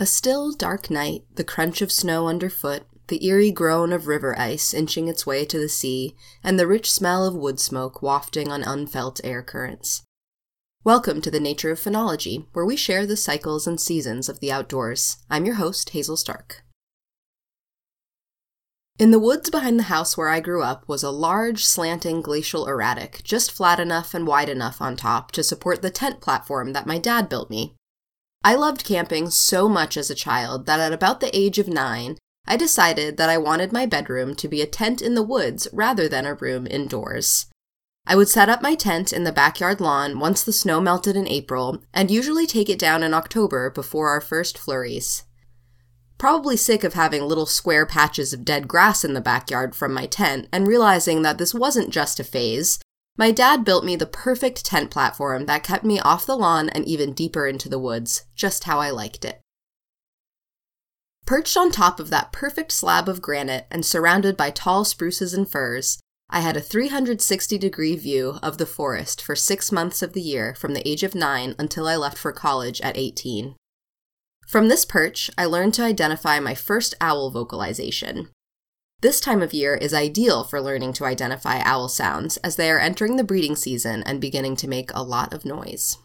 A still, dark night, the crunch of snow underfoot, the eerie groan of river ice inching its way to the sea, and the rich smell of wood smoke wafting on unfelt air currents. Welcome to the Nature of Phenology, where we share the cycles and seasons of the outdoors. I'm your host, Hazel Stark. In the woods behind the house where I grew up was a large, slanting glacial erratic, just flat enough and wide enough on top to support the tent platform that my dad built me. I loved camping so much as a child that at about the age of nine, I decided that I wanted my bedroom to be a tent in the woods rather than a room indoors. I would set up my tent in the backyard lawn once the snow melted in April, and usually take it down in October before our first flurries. Probably sick of having little square patches of dead grass in the backyard from my tent, and realizing that this wasn't just a phase, my dad built me the perfect tent platform that kept me off the lawn and even deeper into the woods, just how I liked it. Perched on top of that perfect slab of granite and surrounded by tall spruces and firs, I had a 360 degree view of the forest for six months of the year from the age of nine until I left for college at 18. From this perch, I learned to identify my first owl vocalization. This time of year is ideal for learning to identify owl sounds as they are entering the breeding season and beginning to make a lot of noise.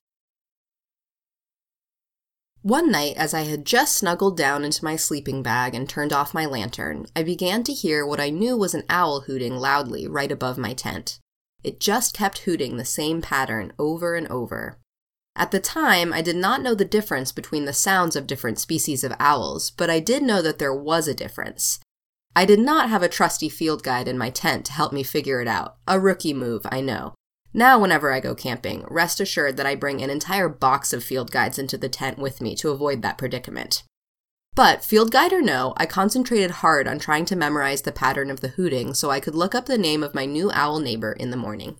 One night, as I had just snuggled down into my sleeping bag and turned off my lantern, I began to hear what I knew was an owl hooting loudly right above my tent. It just kept hooting the same pattern over and over. At the time, I did not know the difference between the sounds of different species of owls, but I did know that there was a difference. I did not have a trusty field guide in my tent to help me figure it out. A rookie move, I know. Now, whenever I go camping, rest assured that I bring an entire box of field guides into the tent with me to avoid that predicament. But, field guide or no, I concentrated hard on trying to memorize the pattern of the hooting so I could look up the name of my new owl neighbor in the morning.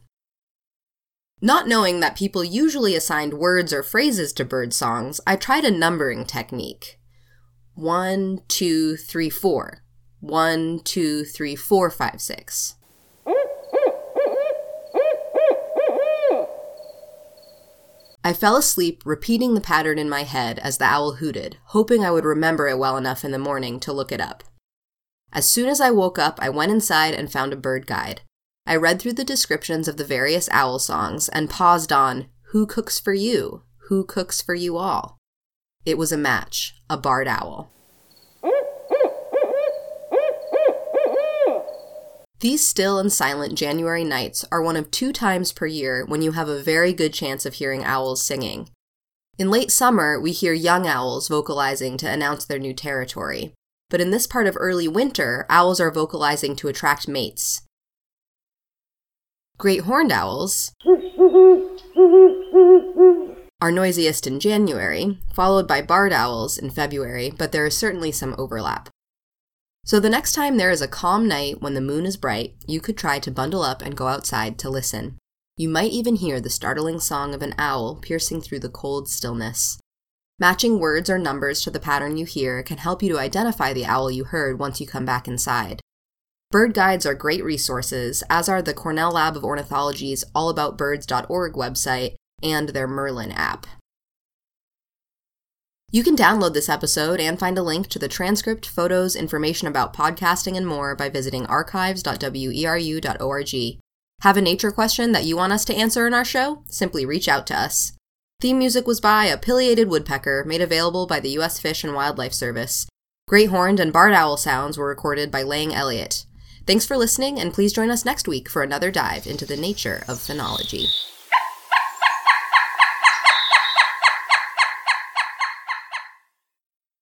Not knowing that people usually assigned words or phrases to bird songs, I tried a numbering technique. One, two, three, four. One, two, three, four, five, six. I fell asleep, repeating the pattern in my head as the owl hooted, hoping I would remember it well enough in the morning to look it up. As soon as I woke up, I went inside and found a bird guide. I read through the descriptions of the various owl songs and paused on Who Cooks for You? Who Cooks for You All? It was a match, a barred owl. These still and silent January nights are one of two times per year when you have a very good chance of hearing owls singing. In late summer, we hear young owls vocalizing to announce their new territory. But in this part of early winter, owls are vocalizing to attract mates. Great horned owls are noisiest in January, followed by barred owls in February, but there is certainly some overlap. So the next time there is a calm night when the moon is bright, you could try to bundle up and go outside to listen. You might even hear the startling song of an owl piercing through the cold stillness. Matching words or numbers to the pattern you hear can help you to identify the owl you heard once you come back inside. Bird guides are great resources, as are the Cornell Lab of Ornithology's allaboutbirds.org website and their Merlin app. You can download this episode and find a link to the transcript, photos, information about podcasting, and more by visiting archives.weru.org. Have a nature question that you want us to answer in our show? Simply reach out to us. Theme music was by a pileated woodpecker, made available by the U.S. Fish and Wildlife Service. Great horned and barred owl sounds were recorded by Lang Elliott. Thanks for listening, and please join us next week for another dive into the nature of phenology.